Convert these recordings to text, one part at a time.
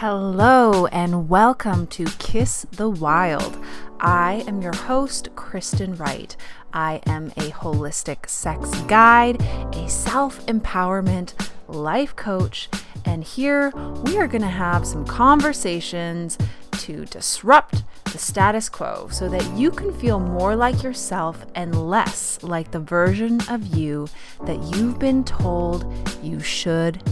Hello, and welcome to Kiss the Wild. I am your host, Kristin Wright. I am a holistic sex guide, a self empowerment life coach, and here we are going to have some conversations to disrupt the status quo so that you can feel more like yourself and less like the version of you that you've been told you should.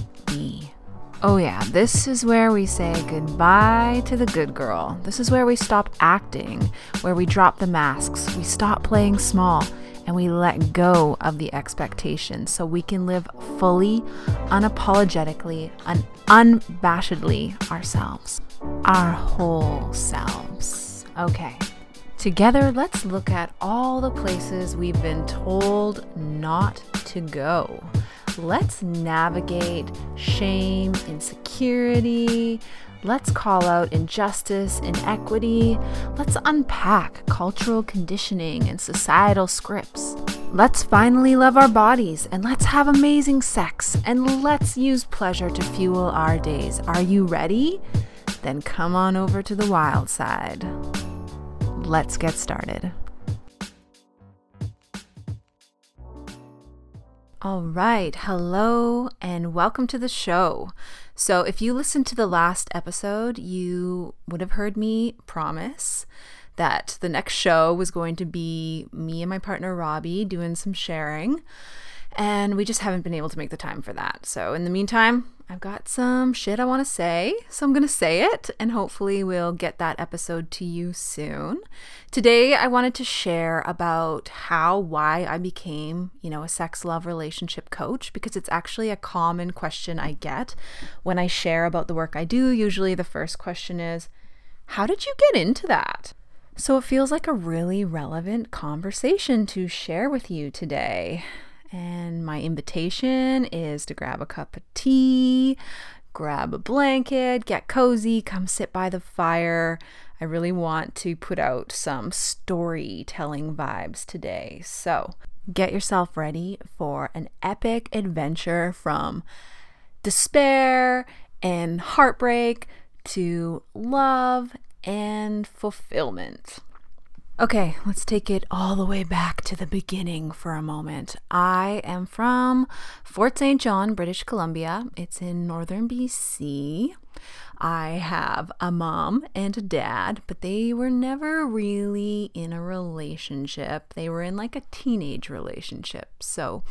Oh, yeah, this is where we say goodbye to the good girl. This is where we stop acting, where we drop the masks, we stop playing small, and we let go of the expectations so we can live fully, unapologetically, and unabashedly ourselves, our whole selves. Okay. Together, let's look at all the places we've been told not to go let's navigate shame, insecurity. Let's call out injustice, inequity. Let's unpack cultural conditioning and societal scripts. Let's finally love our bodies and let's have amazing sex and let's use pleasure to fuel our days. Are you ready? Then come on over to the wild side. Let's get started. All right. Hello and welcome to the show. So, if you listened to the last episode, you would have heard me promise that the next show was going to be me and my partner Robbie doing some sharing. And we just haven't been able to make the time for that. So, in the meantime, I've got some shit I want to say, so I'm going to say it, and hopefully, we'll get that episode to you soon. Today, I wanted to share about how, why I became, you know, a sex love relationship coach, because it's actually a common question I get when I share about the work I do. Usually, the first question is, How did you get into that? So, it feels like a really relevant conversation to share with you today. And my invitation is to grab a cup of tea, grab a blanket, get cozy, come sit by the fire. I really want to put out some storytelling vibes today. So get yourself ready for an epic adventure from despair and heartbreak to love and fulfillment. Okay, let's take it all the way back to the beginning for a moment. I am from Fort St. John, British Columbia. It's in northern BC. I have a mom and a dad, but they were never really in a relationship. They were in like a teenage relationship. So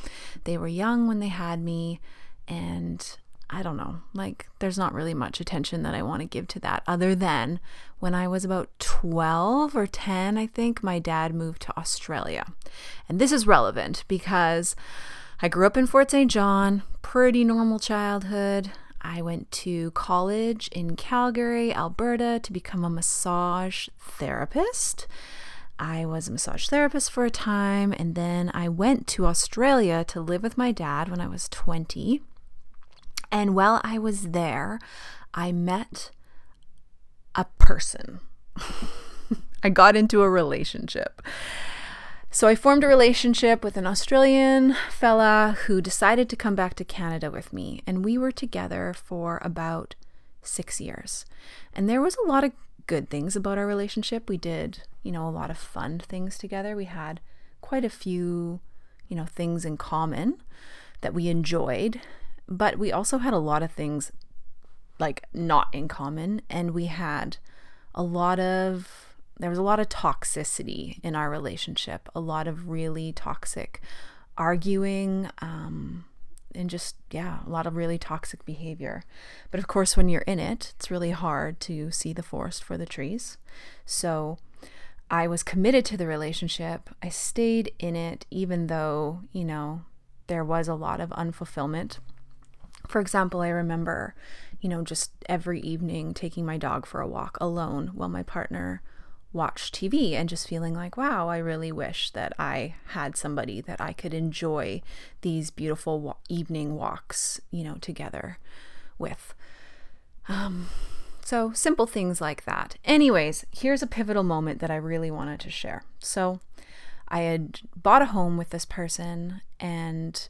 they were young when they had me, and I don't know, like there's not really much attention that I want to give to that other than when I was about 12 or 10, I think my dad moved to Australia. And this is relevant because I grew up in Fort St. John, pretty normal childhood. I went to college in Calgary, Alberta to become a massage therapist. I was a massage therapist for a time, and then I went to Australia to live with my dad when I was 20. And while I was there, I met a person. I got into a relationship. So I formed a relationship with an Australian fella who decided to come back to Canada with me. And we were together for about six years. And there was a lot of good things about our relationship. We did, you know, a lot of fun things together. We had quite a few, you know, things in common that we enjoyed but we also had a lot of things like not in common and we had a lot of there was a lot of toxicity in our relationship a lot of really toxic arguing um, and just yeah a lot of really toxic behavior. But of course when you're in it it's really hard to see the forest for the trees. So i was committed to the relationship. I stayed in it even though you know there was a lot of unfulfillment for example, I remember, you know, just every evening taking my dog for a walk alone while my partner watched TV and just feeling like, wow, I really wish that I had somebody that I could enjoy these beautiful wa- evening walks, you know, together with. Um, so simple things like that. Anyways, here's a pivotal moment that I really wanted to share. So I had bought a home with this person and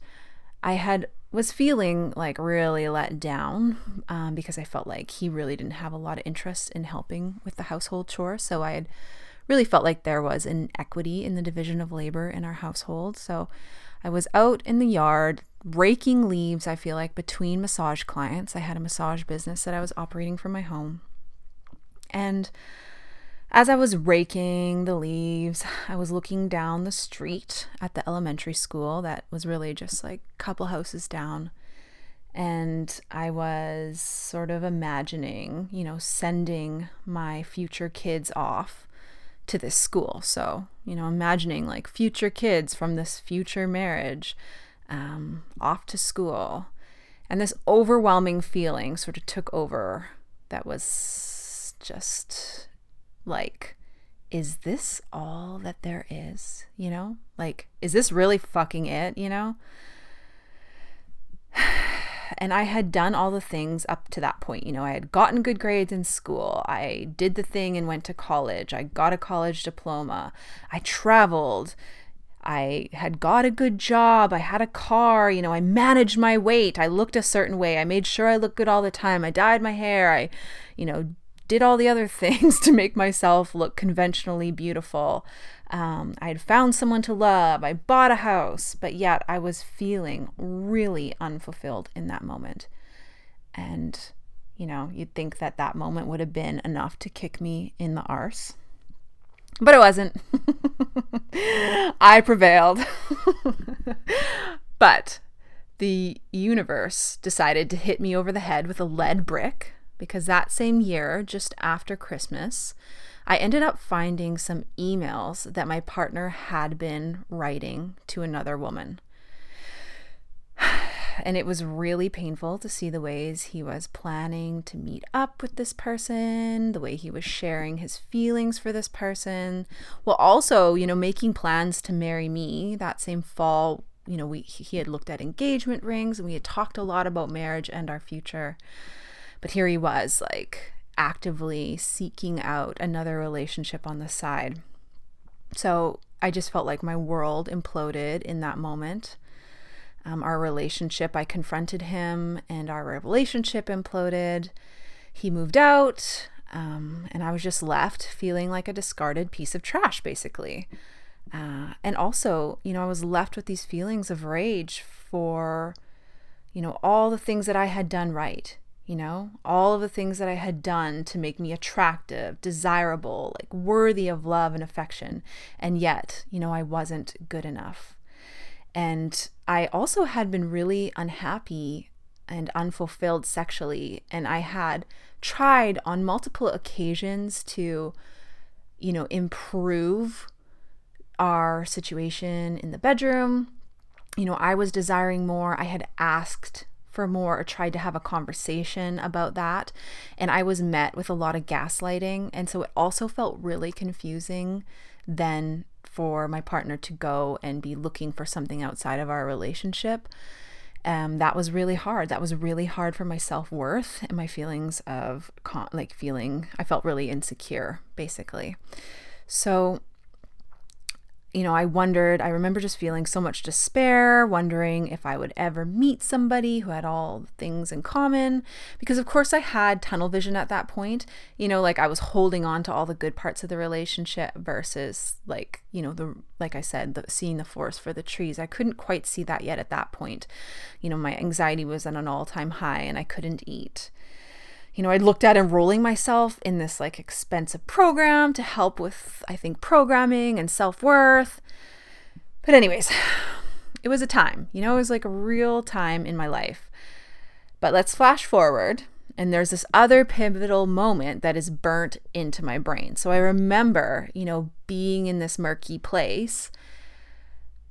I had was feeling like really let down um, because I felt like he really didn't have a lot of interest in helping with the household chore. So I had really felt like there was an equity in the division of labor in our household. So I was out in the yard raking leaves, I feel like, between massage clients. I had a massage business that I was operating from my home. And as I was raking the leaves, I was looking down the street at the elementary school that was really just like a couple houses down. And I was sort of imagining, you know, sending my future kids off to this school. So, you know, imagining like future kids from this future marriage um, off to school. And this overwhelming feeling sort of took over that was just like is this all that there is you know like is this really fucking it you know and I had done all the things up to that point. You know, I had gotten good grades in school. I did the thing and went to college. I got a college diploma. I traveled. I had got a good job. I had a car. You know, I managed my weight. I looked a certain way. I made sure I looked good all the time. I dyed my hair. I, you know, did all the other things to make myself look conventionally beautiful. Um, I had found someone to love. I bought a house, but yet I was feeling really unfulfilled in that moment. And, you know, you'd think that that moment would have been enough to kick me in the arse. But it wasn't. I prevailed. but the universe decided to hit me over the head with a lead brick because that same year, just after Christmas, I ended up finding some emails that my partner had been writing to another woman. And it was really painful to see the ways he was planning to meet up with this person, the way he was sharing his feelings for this person, while also, you know, making plans to marry me that same fall. You know, we he had looked at engagement rings and we had talked a lot about marriage and our future. But here he was, like actively seeking out another relationship on the side. So I just felt like my world imploded in that moment. Um, our relationship, I confronted him, and our relationship imploded. He moved out, um, and I was just left feeling like a discarded piece of trash, basically. Uh, and also, you know, I was left with these feelings of rage for, you know, all the things that I had done right you know, all of the things that I had done to make me attractive, desirable, like worthy of love and affection. And yet, you know, I wasn't good enough. And I also had been really unhappy and unfulfilled sexually. And I had tried on multiple occasions to, you know, improve our situation in the bedroom. You know, I was desiring more. I had asked for more or tried to have a conversation about that. And I was met with a lot of gaslighting. And so it also felt really confusing then for my partner to go and be looking for something outside of our relationship. Um, that was really hard. That was really hard for my self worth and my feelings of con- like feeling, I felt really insecure, basically. So you know, I wondered, I remember just feeling so much despair, wondering if I would ever meet somebody who had all things in common. Because, of course, I had tunnel vision at that point. You know, like I was holding on to all the good parts of the relationship versus, like, you know, the, like I said, the, seeing the forest for the trees. I couldn't quite see that yet at that point. You know, my anxiety was at an all time high and I couldn't eat you know, I looked at enrolling myself in this like expensive program to help with, I think, programming and self worth. But, anyways, it was a time, you know, it was like a real time in my life. But let's flash forward, and there's this other pivotal moment that is burnt into my brain. So I remember, you know, being in this murky place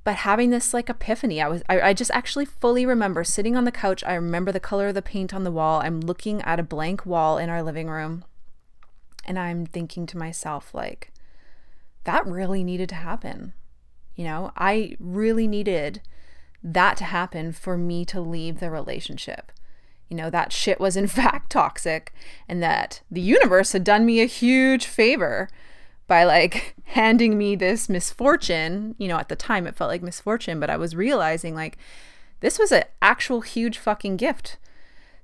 but having this like epiphany i was I, I, just actually fully remember sitting on the couch. I remember the color of the paint on the wall. I'm looking at a blank wall in our living room and i'm thinking to myself like that really needed to happen. You know i really needed that to happen for me to leave the relationship. You know that shit was in fact toxic and that the universe had done me a huge favor by like handing me this misfortune. You know, at the time it felt like misfortune, but I was realizing like this was an actual huge fucking gift.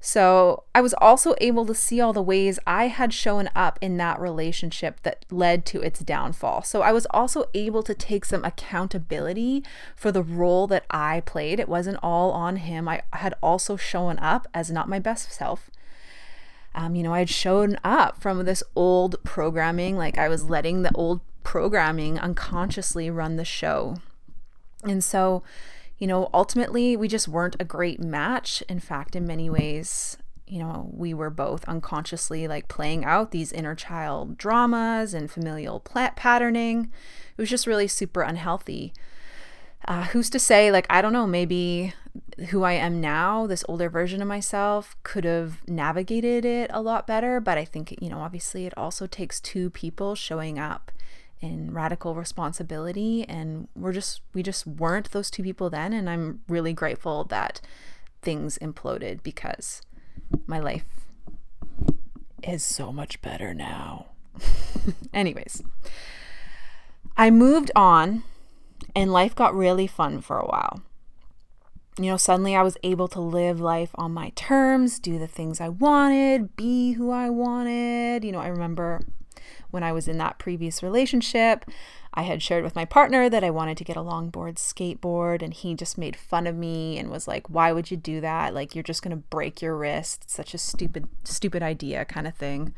So I was also able to see all the ways I had shown up in that relationship that led to its downfall. So I was also able to take some accountability for the role that I played. It wasn't all on him. I had also shown up as not my best self. Um, you know, I had shown up from this old programming, like I was letting the old programming unconsciously run the show. And so, you know, ultimately, we just weren't a great match. In fact, in many ways, you know, we were both unconsciously like playing out these inner child dramas and familial plant patterning. It was just really super unhealthy. Uh, who's to say, like, I don't know, maybe who I am now, this older version of myself, could have navigated it a lot better. But I think, you know, obviously it also takes two people showing up in radical responsibility and we're just we just weren't those two people then and I'm really grateful that things imploded because my life is so much better now. Anyways, I moved on and life got really fun for a while. You know, suddenly I was able to live life on my terms, do the things I wanted, be who I wanted. You know, I remember when I was in that previous relationship. I had shared with my partner that I wanted to get a longboard skateboard, and he just made fun of me and was like, Why would you do that? Like, you're just going to break your wrist. It's such a stupid, stupid idea, kind of thing.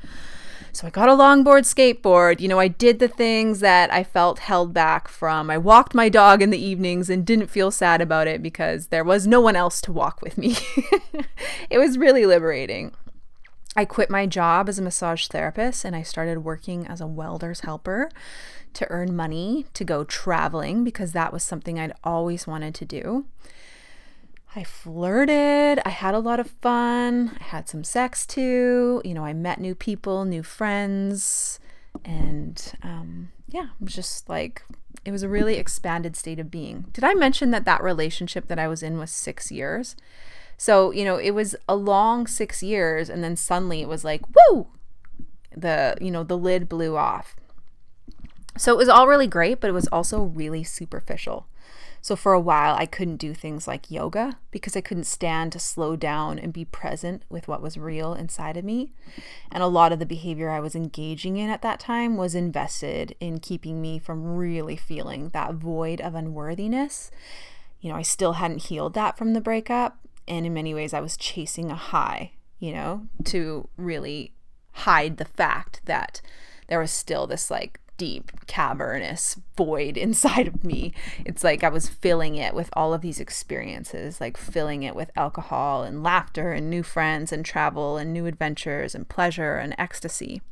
So I got a longboard skateboard. You know, I did the things that I felt held back from. I walked my dog in the evenings and didn't feel sad about it because there was no one else to walk with me. it was really liberating. I quit my job as a massage therapist and I started working as a welder's helper to earn money to go traveling because that was something I'd always wanted to do. I flirted. I had a lot of fun. I had some sex too. You know, I met new people, new friends. And um, yeah, it was just like, it was a really expanded state of being. Did I mention that that relationship that I was in was six years? So, you know, it was a long six years, and then suddenly it was like, woo! The, you know, the lid blew off. So it was all really great, but it was also really superficial. So for a while, I couldn't do things like yoga because I couldn't stand to slow down and be present with what was real inside of me. And a lot of the behavior I was engaging in at that time was invested in keeping me from really feeling that void of unworthiness. You know, I still hadn't healed that from the breakup, and in many ways, I was chasing a high, you know, to really hide the fact that there was still this like deep, cavernous void inside of me. It's like I was filling it with all of these experiences, like filling it with alcohol and laughter and new friends and travel and new adventures and pleasure and ecstasy.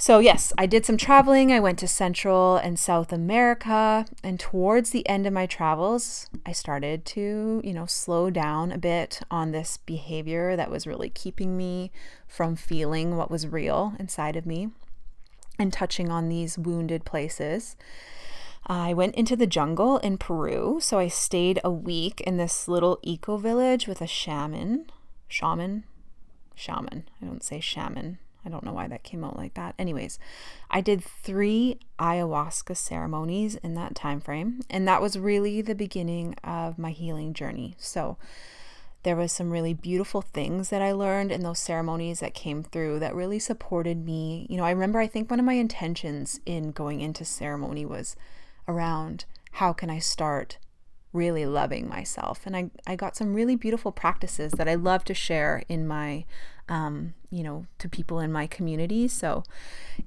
So, yes, I did some traveling. I went to Central and South America. And towards the end of my travels, I started to, you know, slow down a bit on this behavior that was really keeping me from feeling what was real inside of me and touching on these wounded places. I went into the jungle in Peru. So, I stayed a week in this little eco village with a shaman. Shaman? Shaman. I don't say shaman I don't know why that came out like that. Anyways, I did 3 ayahuasca ceremonies in that time frame, and that was really the beginning of my healing journey. So, there was some really beautiful things that I learned in those ceremonies that came through that really supported me. You know, I remember I think one of my intentions in going into ceremony was around how can I start really loving myself. And I, I got some really beautiful practices that I love to share in my um, you know, to people in my community. So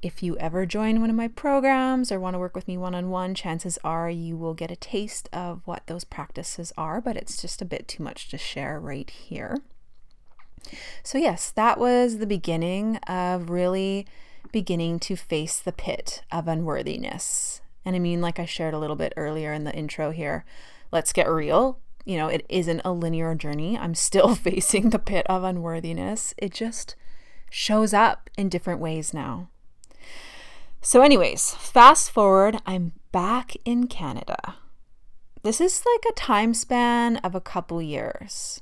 if you ever join one of my programs or want to work with me one on one, chances are you will get a taste of what those practices are, but it's just a bit too much to share right here. So, yes, that was the beginning of really beginning to face the pit of unworthiness. And I mean, like I shared a little bit earlier in the intro here, let's get real you know, it isn't a linear journey. I'm still facing the pit of unworthiness. It just shows up in different ways now. So, anyways, fast forward, I'm back in Canada. This is like a time span of a couple years.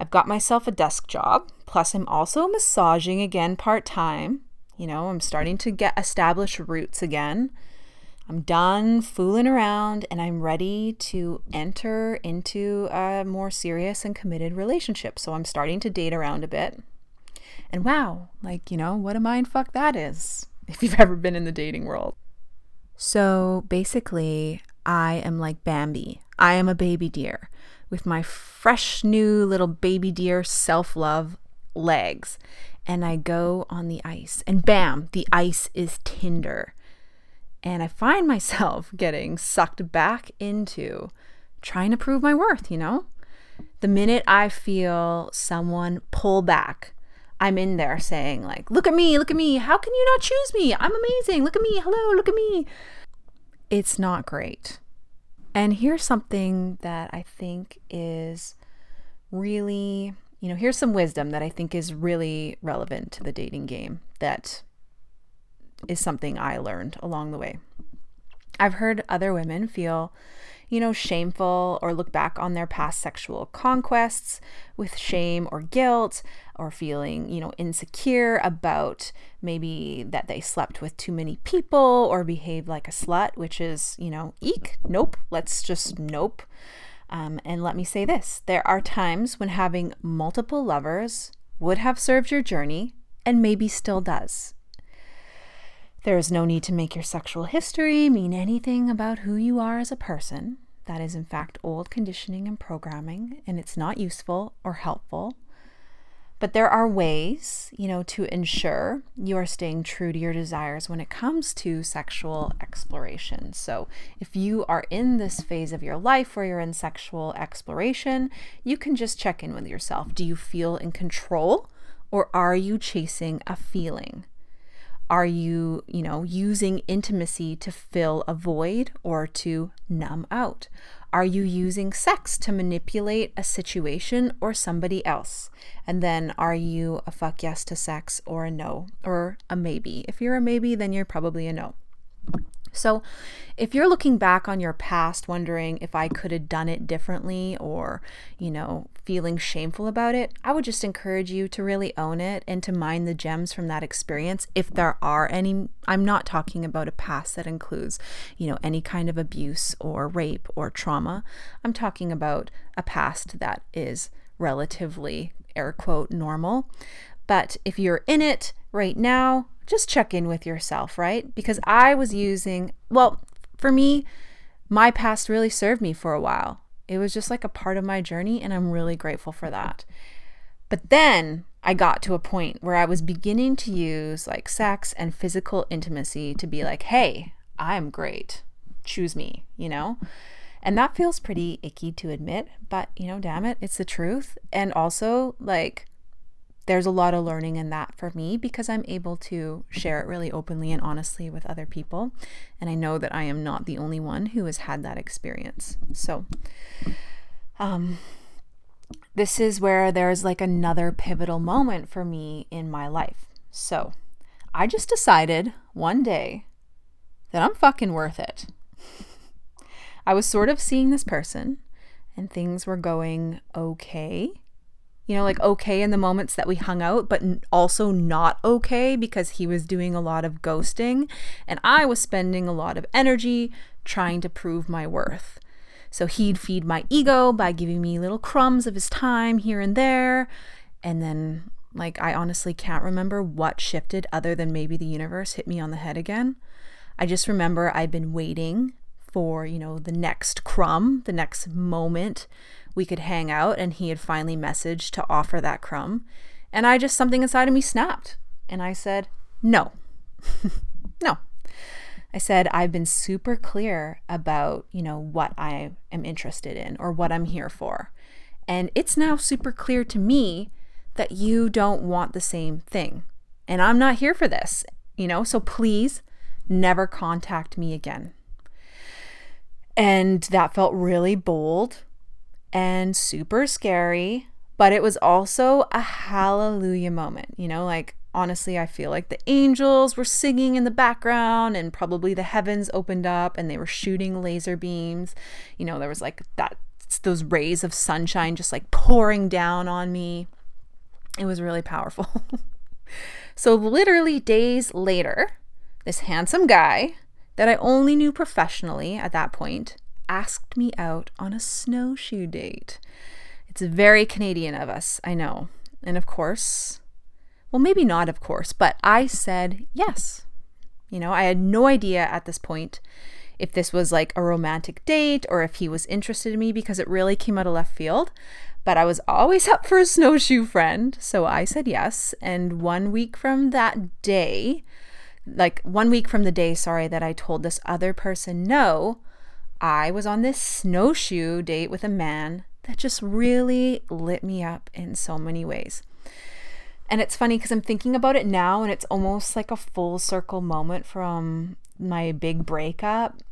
I've got myself a desk job, plus, I'm also massaging again part time. You know, I'm starting to get established roots again. I'm done fooling around and I'm ready to enter into a more serious and committed relationship. So I'm starting to date around a bit. And wow, like, you know, what a mind fuck that is if you've ever been in the dating world. So basically, I am like Bambi. I am a baby deer with my fresh new little baby deer self love legs. And I go on the ice, and bam, the ice is Tinder. And I find myself getting sucked back into trying to prove my worth, you know? The minute I feel someone pull back, I'm in there saying, like, look at me, look at me. How can you not choose me? I'm amazing. Look at me. Hello, look at me. It's not great. And here's something that I think is really, you know, here's some wisdom that I think is really relevant to the dating game that is something I learned along the way. I've heard other women feel, you know, shameful or look back on their past sexual conquests with shame or guilt or feeling, you know, insecure about maybe that they slept with too many people or behaved like a slut, which is, you know, eek, nope, let's just nope. Um, and let me say this there are times when having multiple lovers would have served your journey and maybe still does. There is no need to make your sexual history mean anything about who you are as a person. That is, in fact, old conditioning and programming, and it's not useful or helpful. But there are ways, you know, to ensure you are staying true to your desires when it comes to sexual exploration. So, if you are in this phase of your life where you're in sexual exploration, you can just check in with yourself. Do you feel in control or are you chasing a feeling? Are you, you know, using intimacy to fill a void or to numb out? Are you using sex to manipulate a situation or somebody else? And then are you a fuck yes to sex or a no or a maybe? If you're a maybe, then you're probably a no. So, if you're looking back on your past, wondering if I could have done it differently or, you know, feeling shameful about it, I would just encourage you to really own it and to mine the gems from that experience. If there are any, I'm not talking about a past that includes, you know, any kind of abuse or rape or trauma. I'm talking about a past that is relatively, air quote, normal. But if you're in it right now, just check in with yourself, right? Because I was using, well, for me, my past really served me for a while. It was just like a part of my journey, and I'm really grateful for that. But then I got to a point where I was beginning to use like sex and physical intimacy to be like, hey, I'm great. Choose me, you know? And that feels pretty icky to admit, but you know, damn it, it's the truth. And also, like, there's a lot of learning in that for me because I'm able to share it really openly and honestly with other people. And I know that I am not the only one who has had that experience. So, um, this is where there's like another pivotal moment for me in my life. So, I just decided one day that I'm fucking worth it. I was sort of seeing this person and things were going okay you know, like okay in the moments that we hung out, but also not okay because he was doing a lot of ghosting and I was spending a lot of energy trying to prove my worth. So he'd feed my ego by giving me little crumbs of his time here and there. And then, like, I honestly can't remember what shifted other than maybe the universe hit me on the head again. I just remember I'd been waiting for, you know, the next crumb, the next moment we could hang out and he had finally messaged to offer that crumb. And I just, something inside of me snapped. And I said, no, no. I said, I've been super clear about, you know, what I am interested in or what I'm here for. And it's now super clear to me that you don't want the same thing. And I'm not here for this, you know, so please never contact me again. And that felt really bold and super scary, but it was also a hallelujah moment. You know, like honestly, I feel like the angels were singing in the background and probably the heavens opened up and they were shooting laser beams. You know, there was like that those rays of sunshine just like pouring down on me. It was really powerful. so literally days later, this handsome guy that I only knew professionally at that point asked me out on a snowshoe date. It's very Canadian of us, I know. And of course, well, maybe not, of course, but I said yes. You know, I had no idea at this point if this was like a romantic date or if he was interested in me because it really came out of left field. But I was always up for a snowshoe friend, so I said yes. And one week from that day, like one week from the day, sorry, that I told this other person no, I was on this snowshoe date with a man that just really lit me up in so many ways. And it's funny because I'm thinking about it now and it's almost like a full circle moment from my big breakup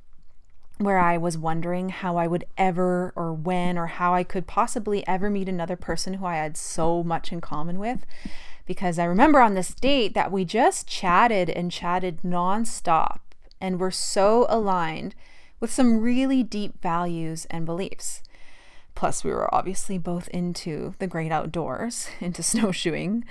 where I was wondering how I would ever or when or how I could possibly ever meet another person who I had so much in common with. Because I remember on this date that we just chatted and chatted nonstop and were so aligned with some really deep values and beliefs. Plus, we were obviously both into the great outdoors, into snowshoeing.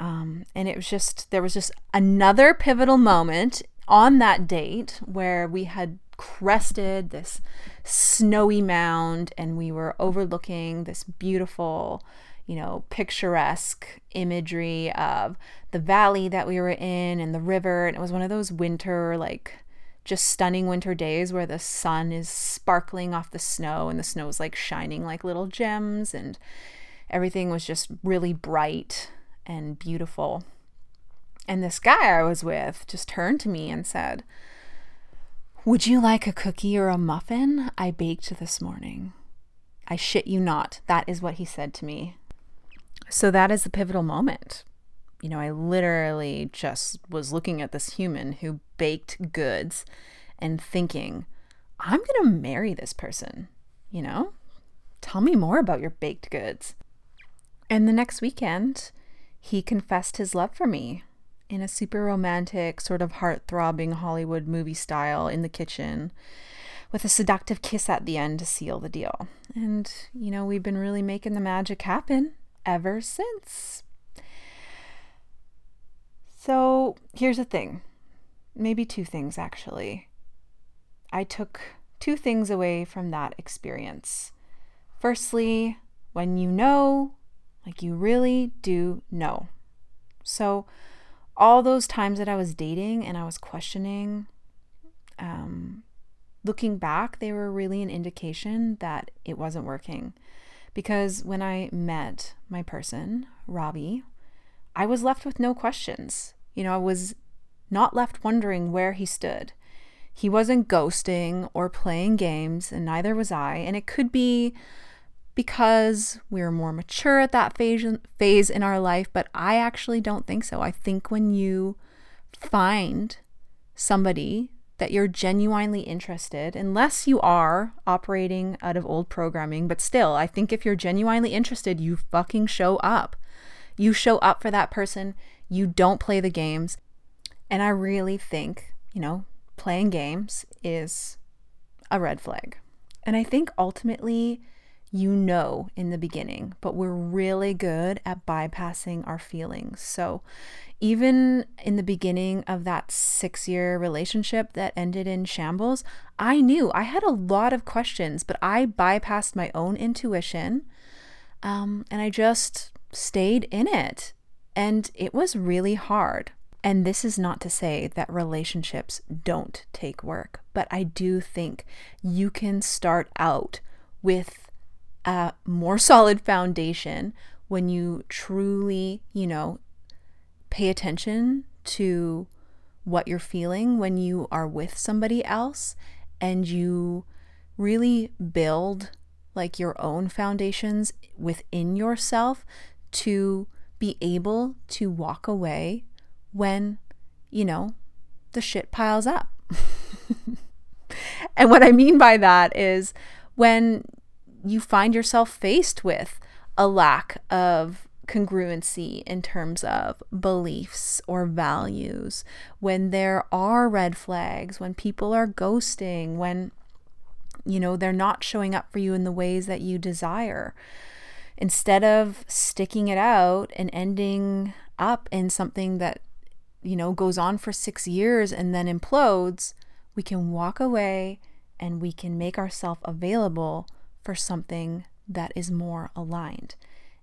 Um, and it was just, there was just another pivotal moment on that date where we had crested this snowy mound and we were overlooking this beautiful, you know, picturesque imagery of the valley that we were in and the river. And it was one of those winter, like, just stunning winter days where the sun is sparkling off the snow and the snow is like shining like little gems and everything was just really bright and beautiful. And this guy I was with just turned to me and said, Would you like a cookie or a muffin? I baked this morning. I shit you not. That is what he said to me. So that is the pivotal moment. You know, I literally just was looking at this human who baked goods and thinking, I'm going to marry this person. You know, tell me more about your baked goods. And the next weekend, he confessed his love for me in a super romantic, sort of heart throbbing Hollywood movie style in the kitchen with a seductive kiss at the end to seal the deal. And, you know, we've been really making the magic happen ever since. So here's the thing maybe two things actually. I took two things away from that experience. Firstly, when you know, like you really do know. So, all those times that I was dating and I was questioning, um, looking back, they were really an indication that it wasn't working. Because when I met my person, Robbie, I was left with no questions. You know, I was not left wondering where he stood. He wasn't ghosting or playing games, and neither was I. And it could be because we were more mature at that phase, phase in our life, but I actually don't think so. I think when you find somebody that you're genuinely interested, unless you are operating out of old programming, but still, I think if you're genuinely interested, you fucking show up. You show up for that person, you don't play the games. And I really think, you know, playing games is a red flag. And I think ultimately, you know in the beginning, but we're really good at bypassing our feelings. So, even in the beginning of that six year relationship that ended in shambles, I knew I had a lot of questions, but I bypassed my own intuition um, and I just stayed in it. And it was really hard. And this is not to say that relationships don't take work, but I do think you can start out with a more solid foundation when you truly, you know, pay attention to what you're feeling when you are with somebody else and you really build like your own foundations within yourself to be able to walk away when, you know, the shit piles up. and what I mean by that is when you find yourself faced with a lack of congruency in terms of beliefs or values, when there are red flags, when people are ghosting, when you know they're not showing up for you in the ways that you desire. Instead of sticking it out and ending up in something that you know goes on for 6 years and then implodes, we can walk away and we can make ourselves available for something that is more aligned.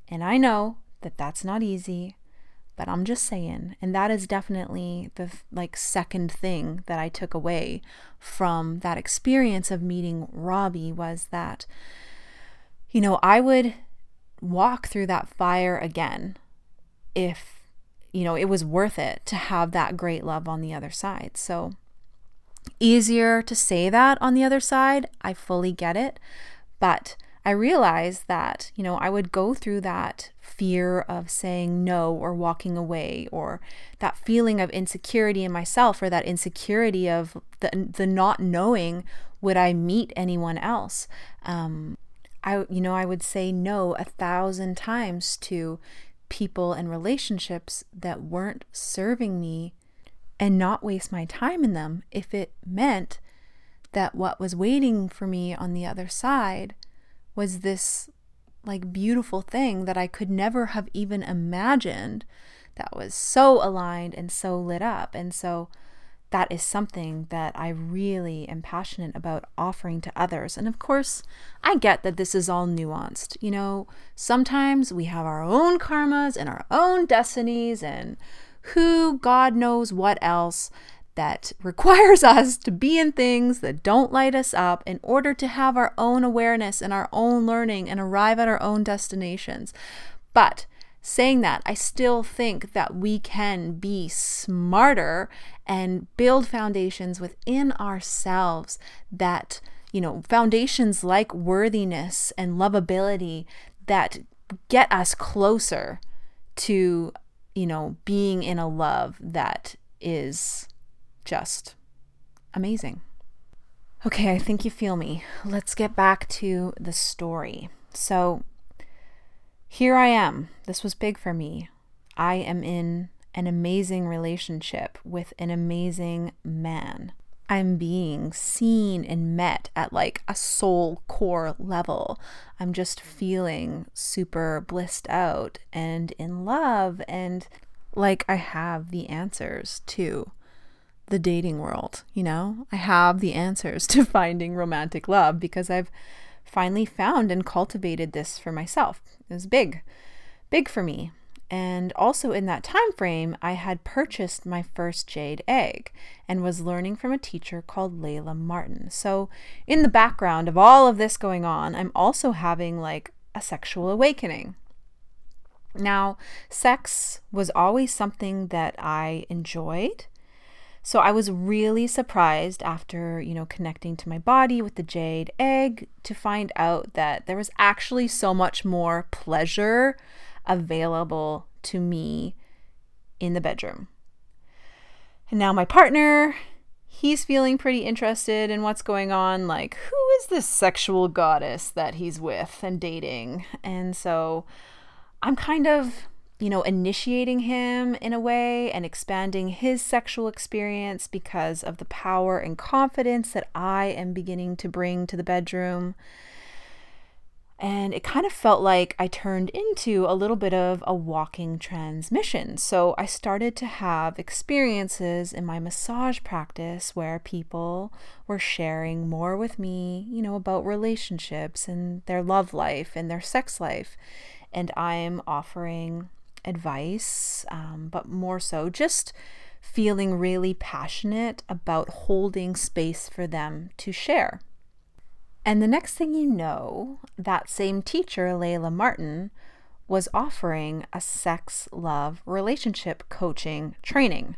And I know that that's not easy, but I'm just saying. And that is definitely the like second thing that I took away from that experience of meeting Robbie was that you know, I would walk through that fire again if you know, it was worth it to have that great love on the other side. So easier to say that on the other side. I fully get it. But I realized that, you know, I would go through that fear of saying no or walking away or that feeling of insecurity in myself or that insecurity of the, the not knowing would I meet anyone else. Um, I, you know, I would say no a thousand times to people and relationships that weren't serving me and not waste my time in them if it meant that what was waiting for me on the other side was this like beautiful thing that I could never have even imagined that was so aligned and so lit up. And so that is something that I really am passionate about offering to others. And of course, I get that this is all nuanced. You know, sometimes we have our own karmas and our own destinies and who, God knows what else that requires us to be in things that don't light us up in order to have our own awareness and our own learning and arrive at our own destinations. But saying that, I still think that we can be smarter and build foundations within ourselves that, you know, foundations like worthiness and lovability that get us closer to you know, being in a love that is just amazing. Okay, I think you feel me. Let's get back to the story. So, here I am. This was big for me. I am in an amazing relationship with an amazing man. I'm being seen and met at like a soul core level. I'm just feeling super blissed out and in love and like I have the answers to the dating world, you know? I have the answers to finding romantic love because I've finally found and cultivated this for myself. It was big. Big for me. And also in that time frame, I had purchased my first jade egg and was learning from a teacher called Layla Martin. So, in the background of all of this going on, I'm also having like a sexual awakening. Now, sex was always something that I enjoyed. So I was really surprised after, you know, connecting to my body with the jade egg to find out that there was actually so much more pleasure available to me in the bedroom. And now my partner, he's feeling pretty interested in what's going on. Like, who is this sexual goddess that he's with and dating? And so I'm kind of, you know, initiating him in a way and expanding his sexual experience because of the power and confidence that I am beginning to bring to the bedroom. And it kind of felt like I turned into a little bit of a walking transmission. So I started to have experiences in my massage practice where people were sharing more with me, you know, about relationships and their love life and their sex life. And I'm offering advice, um, but more so just feeling really passionate about holding space for them to share. And the next thing you know, that same teacher, Layla Martin, was offering a sex love relationship coaching training.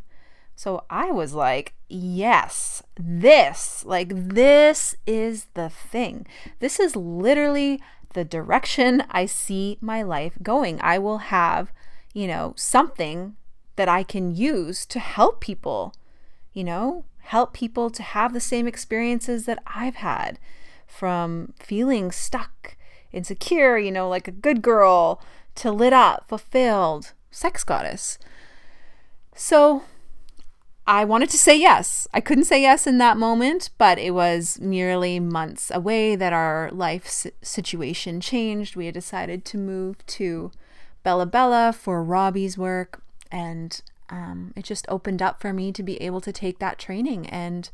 So I was like, yes, this, like, this is the thing. This is literally the direction I see my life going. I will have, you know, something that I can use to help people, you know, help people to have the same experiences that I've had from feeling stuck, insecure, you know, like a good girl, to lit up, fulfilled, sex goddess. So I wanted to say yes. I couldn't say yes in that moment, but it was merely months away that our life situation changed. We had decided to move to Bella Bella for Robbie's work, and um, it just opened up for me to be able to take that training and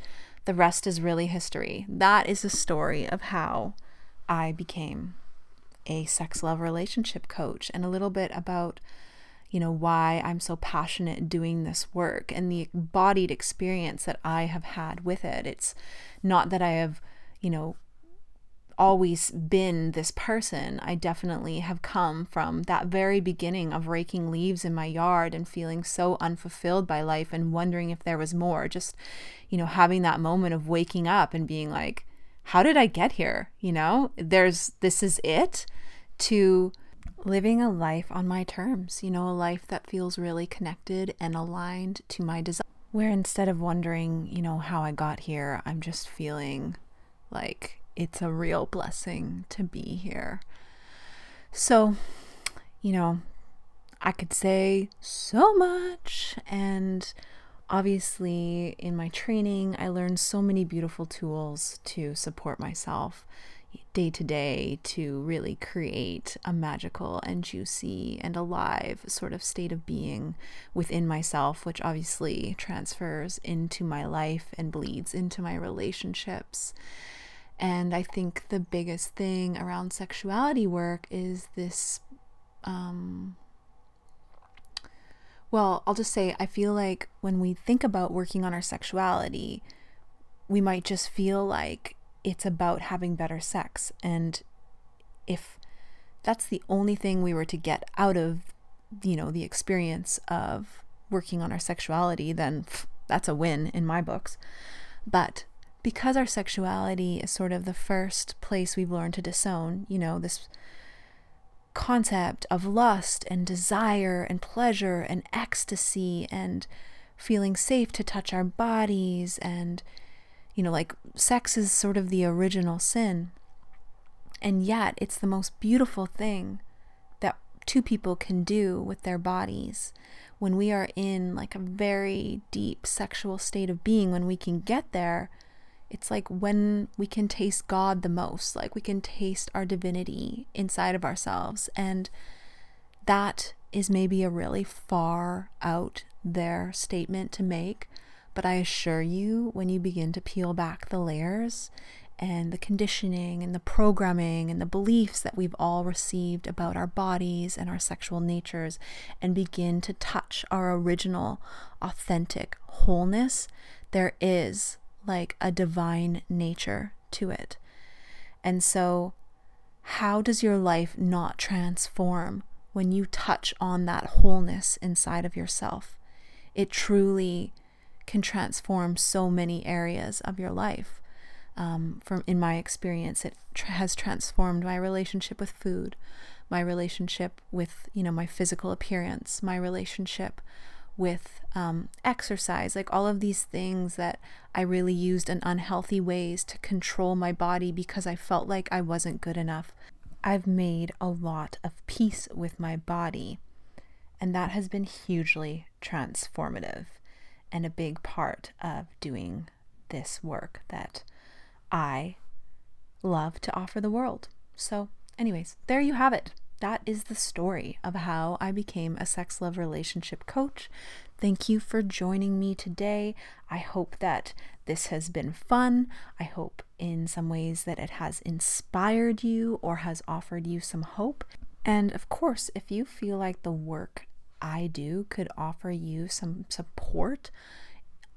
the rest is really history. That is the story of how I became a sex love relationship coach and a little bit about you know why I'm so passionate doing this work and the embodied experience that I have had with it. It's not that I have, you know, always been this person. I definitely have come from that very beginning of raking leaves in my yard and feeling so unfulfilled by life and wondering if there was more. Just, you know, having that moment of waking up and being like, how did I get here? You know, there's this is it to living a life on my terms, you know, a life that feels really connected and aligned to my desire. Where instead of wondering, you know, how I got here, I'm just feeling like it's a real blessing to be here. So, you know, I could say so much. And obviously, in my training, I learned so many beautiful tools to support myself day to day to really create a magical and juicy and alive sort of state of being within myself, which obviously transfers into my life and bleeds into my relationships. And I think the biggest thing around sexuality work is this. Um, well, I'll just say, I feel like when we think about working on our sexuality, we might just feel like it's about having better sex. And if that's the only thing we were to get out of, you know, the experience of working on our sexuality, then pff, that's a win in my books. But because our sexuality is sort of the first place we've learned to disown, you know, this concept of lust and desire and pleasure and ecstasy and feeling safe to touch our bodies and you know like sex is sort of the original sin. And yet it's the most beautiful thing that two people can do with their bodies when we are in like a very deep sexual state of being when we can get there it's like when we can taste God the most, like we can taste our divinity inside of ourselves. And that is maybe a really far out there statement to make. But I assure you, when you begin to peel back the layers and the conditioning and the programming and the beliefs that we've all received about our bodies and our sexual natures and begin to touch our original, authentic wholeness, there is like a divine nature to it. And so, how does your life not transform when you touch on that wholeness inside of yourself? It truly can transform so many areas of your life. Um, from in my experience, it has transformed my relationship with food, my relationship with you know my physical appearance, my relationship with um, exercise, like all of these things that I really used in unhealthy ways to control my body because I felt like I wasn't good enough. I've made a lot of peace with my body, and that has been hugely transformative and a big part of doing this work that I love to offer the world. So, anyways, there you have it that is the story of how I became a sex love relationship coach. Thank you for joining me today. I hope that this has been fun. I hope in some ways that it has inspired you or has offered you some hope. And of course, if you feel like the work I do could offer you some support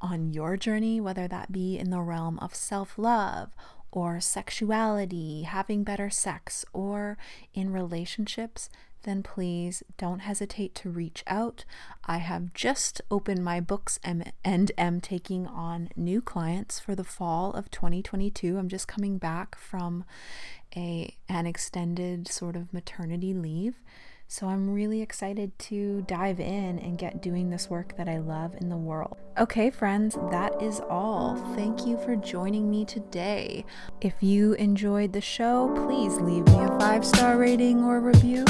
on your journey, whether that be in the realm of self love or sexuality, having better sex, or in relationships, then please don't hesitate to reach out. I have just opened my books and, am taking on new clients for the fall of 2022. I'm just coming back from a an extended sort of maternity leave. So I'm really excited to dive in and get doing this work that I love in the world. Okay, friends, that is all. Thank you for joining me today. If you enjoyed the show, please leave me a five star rating or review.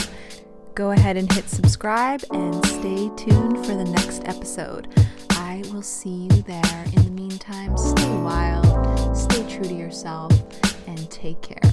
Go ahead and hit subscribe and stay tuned for the next episode. I will see you there. In the meantime, stay wild, stay true to yourself, and take care.